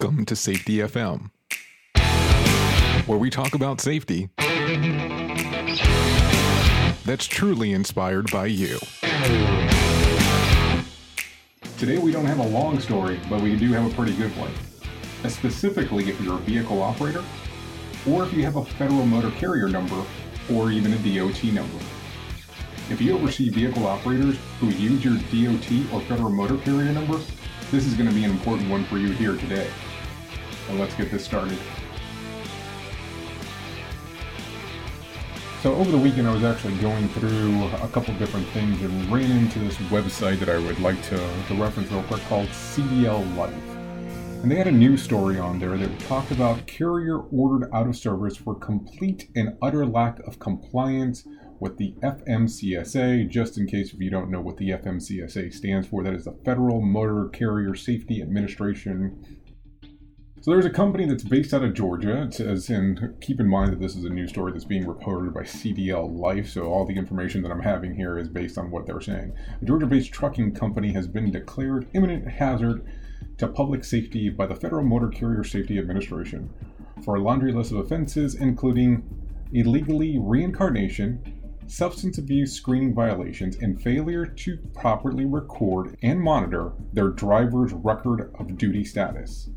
Welcome to Safety FM, where we talk about safety that's truly inspired by you. Today, we don't have a long story, but we do have a pretty good one. Specifically, if you're a vehicle operator, or if you have a federal motor carrier number, or even a DOT number. If you oversee vehicle operators who use your DOT or federal motor carrier number, this is going to be an important one for you here today. So let's get this started. So over the weekend, I was actually going through a couple different things and ran into this website that I would like to, to reference real quick called CDL Life. And they had a news story on there that talked about carrier ordered out of service for complete and utter lack of compliance with the FMCSA. Just in case if you don't know what the FMCSA stands for, that is the Federal Motor Carrier Safety Administration. So there's a company that's based out of Georgia. It says, and keep in mind that this is a news story that's being reported by CDL Life, so all the information that I'm having here is based on what they're saying. A Georgia-based trucking company has been declared imminent hazard to public safety by the Federal Motor Carrier Safety Administration for a laundry list of offenses, including illegally reincarnation, substance abuse screening violations, and failure to properly record and monitor their driver's record of duty status.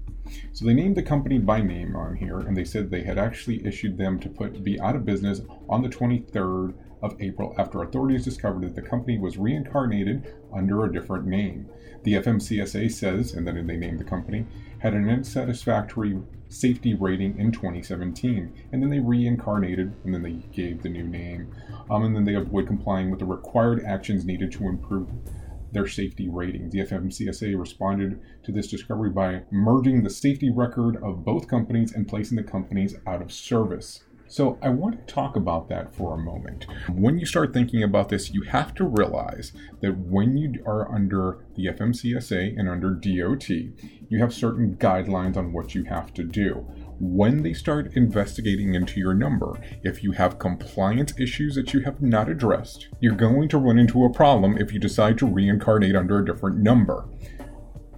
So they named the company by name on here, and they said they had actually issued them to put be out of business on the 23rd of April after authorities discovered that the company was reincarnated under a different name. The FMCSA says, and then they named the company, had an unsatisfactory safety rating in 2017, and then they reincarnated, and then they gave the new name, um, and then they avoid complying with the required actions needed to improve their safety ratings. The FMCSA responded to this discovery by merging the safety record of both companies and placing the companies out of service. So, I want to talk about that for a moment. When you start thinking about this, you have to realize that when you are under the FMCSA and under DOT, you have certain guidelines on what you have to do when they start investigating into your number, if you have compliance issues that you have not addressed, you're going to run into a problem if you decide to reincarnate under a different number,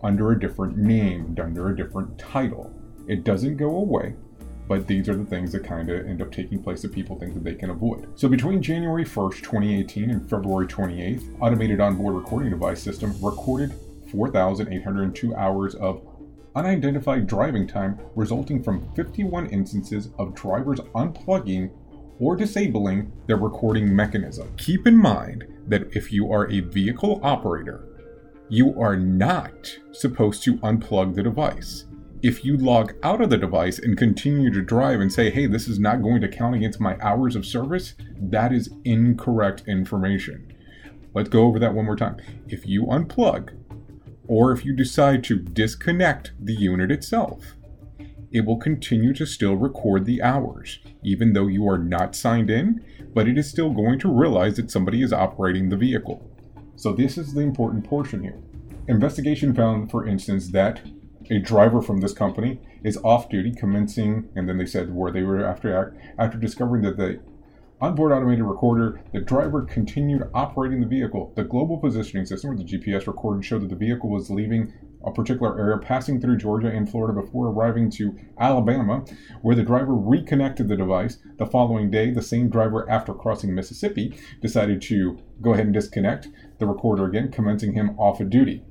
under a different name, under a different title. It doesn't go away. But these are the things that kind of end up taking place that people think that they can avoid. So between January 1st, 2018 and February 28th, Automated Onboard Recording Device System recorded 4,802 hours of unidentified driving time resulting from 51 instances of drivers unplugging or disabling their recording mechanism. Keep in mind that if you are a vehicle operator, you are not supposed to unplug the device. If you log out of the device and continue to drive and say, hey, this is not going to count against my hours of service, that is incorrect information. Let's go over that one more time. If you unplug, or if you decide to disconnect the unit itself, it will continue to still record the hours, even though you are not signed in, but it is still going to realize that somebody is operating the vehicle. So, this is the important portion here. Investigation found, for instance, that a driver from this company is off duty commencing, and then they said where they were after after discovering that the onboard automated recorder, the driver continued operating the vehicle. The global positioning system, or the GPS recording, showed that the vehicle was leaving a particular area, passing through Georgia and Florida before arriving to Alabama, where the driver reconnected the device. The following day, the same driver, after crossing Mississippi, decided to go ahead and disconnect the recorder again, commencing him off of duty.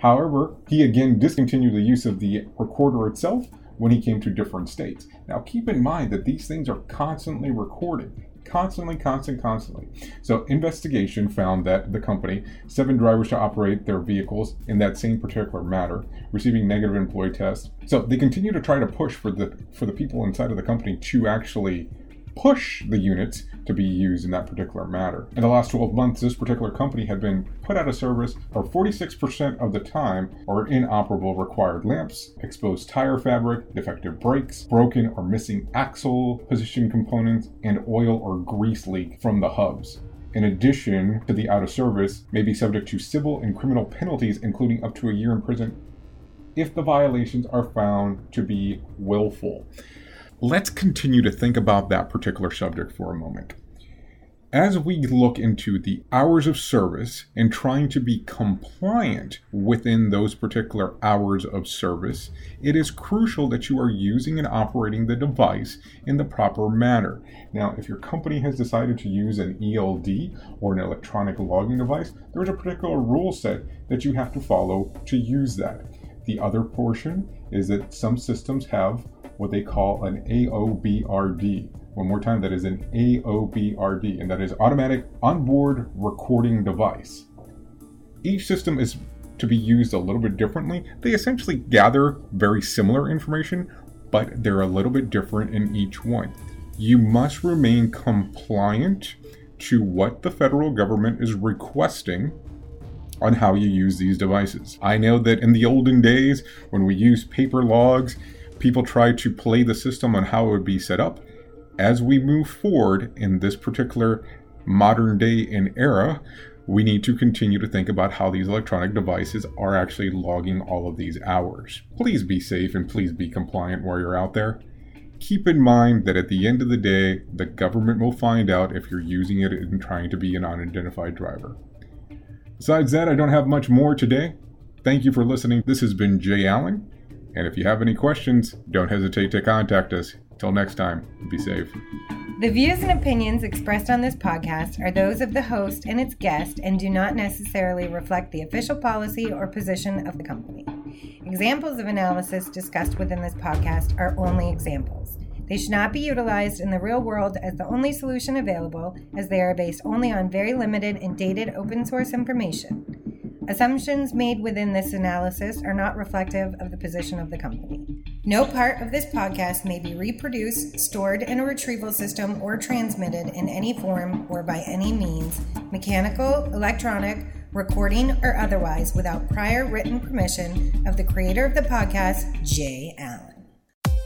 However, he again discontinued the use of the recorder itself when he came to different states. Now, keep in mind that these things are constantly recorded. Constantly, constant, constantly. So, investigation found that the company, seven drivers to operate their vehicles in that same particular matter, receiving negative employee tests. So, they continue to try to push for the for the people inside of the company to actually push the units to be used in that particular matter. In the last 12 months, this particular company had been put out of service for 46% of the time or inoperable required lamps, exposed tire fabric, defective brakes, broken or missing axle position components, and oil or grease leak from the hubs in addition to the out of service, may be subject to civil and criminal penalties, including up to a year in prison, if the violations are found to be willful. Let's continue to think about that particular subject for a moment. As we look into the hours of service and trying to be compliant within those particular hours of service, it is crucial that you are using and operating the device in the proper manner. Now, if your company has decided to use an ELD or an electronic logging device, there's a particular rule set that you have to follow to use that. The other portion is that some systems have what they call an AOBRD. One more time, that is an AOBRD, and that is automatic onboard recording device. Each system is to be used a little bit differently. They essentially gather very similar information, but they're a little bit different in each one. You must remain compliant to what the federal government is requesting on how you use these devices. I know that in the olden days, when we used paper logs, people try to play the system on how it would be set up. As we move forward in this particular modern day and era, we need to continue to think about how these electronic devices are actually logging all of these hours. Please be safe and please be compliant while you're out there. Keep in mind that at the end of the day, the government will find out if you're using it and trying to be an unidentified driver. Besides that, I don't have much more today. Thank you for listening. This has been Jay Allen. And if you have any questions, don't hesitate to contact us. Till next time, be safe. The views and opinions expressed on this podcast are those of the host and its guest and do not necessarily reflect the official policy or position of the company. Examples of analysis discussed within this podcast are only examples. They should not be utilized in the real world as the only solution available, as they are based only on very limited and dated open source information. Assumptions made within this analysis are not reflective of the position of the company. No part of this podcast may be reproduced, stored in a retrieval system, or transmitted in any form or by any means, mechanical, electronic, recording, or otherwise, without prior written permission of the creator of the podcast, Jay Allen.